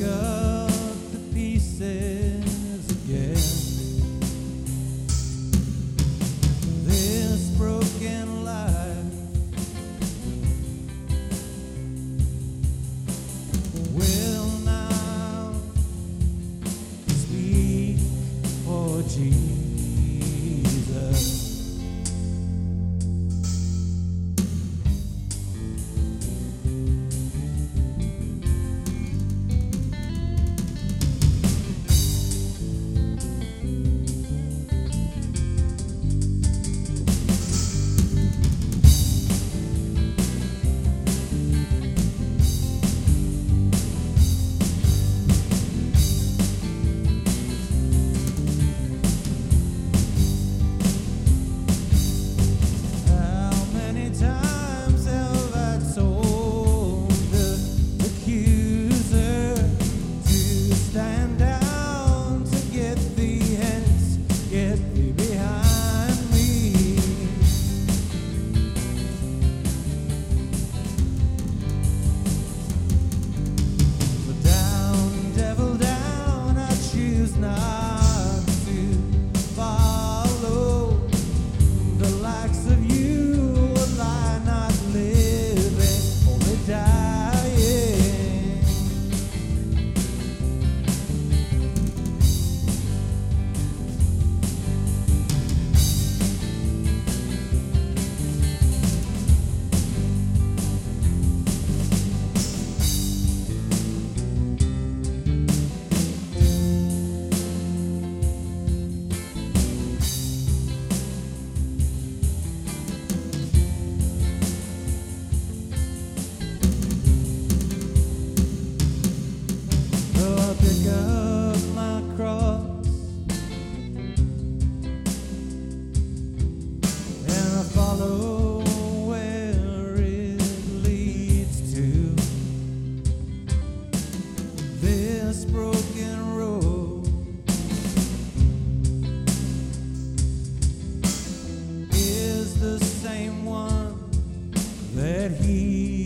pieces that he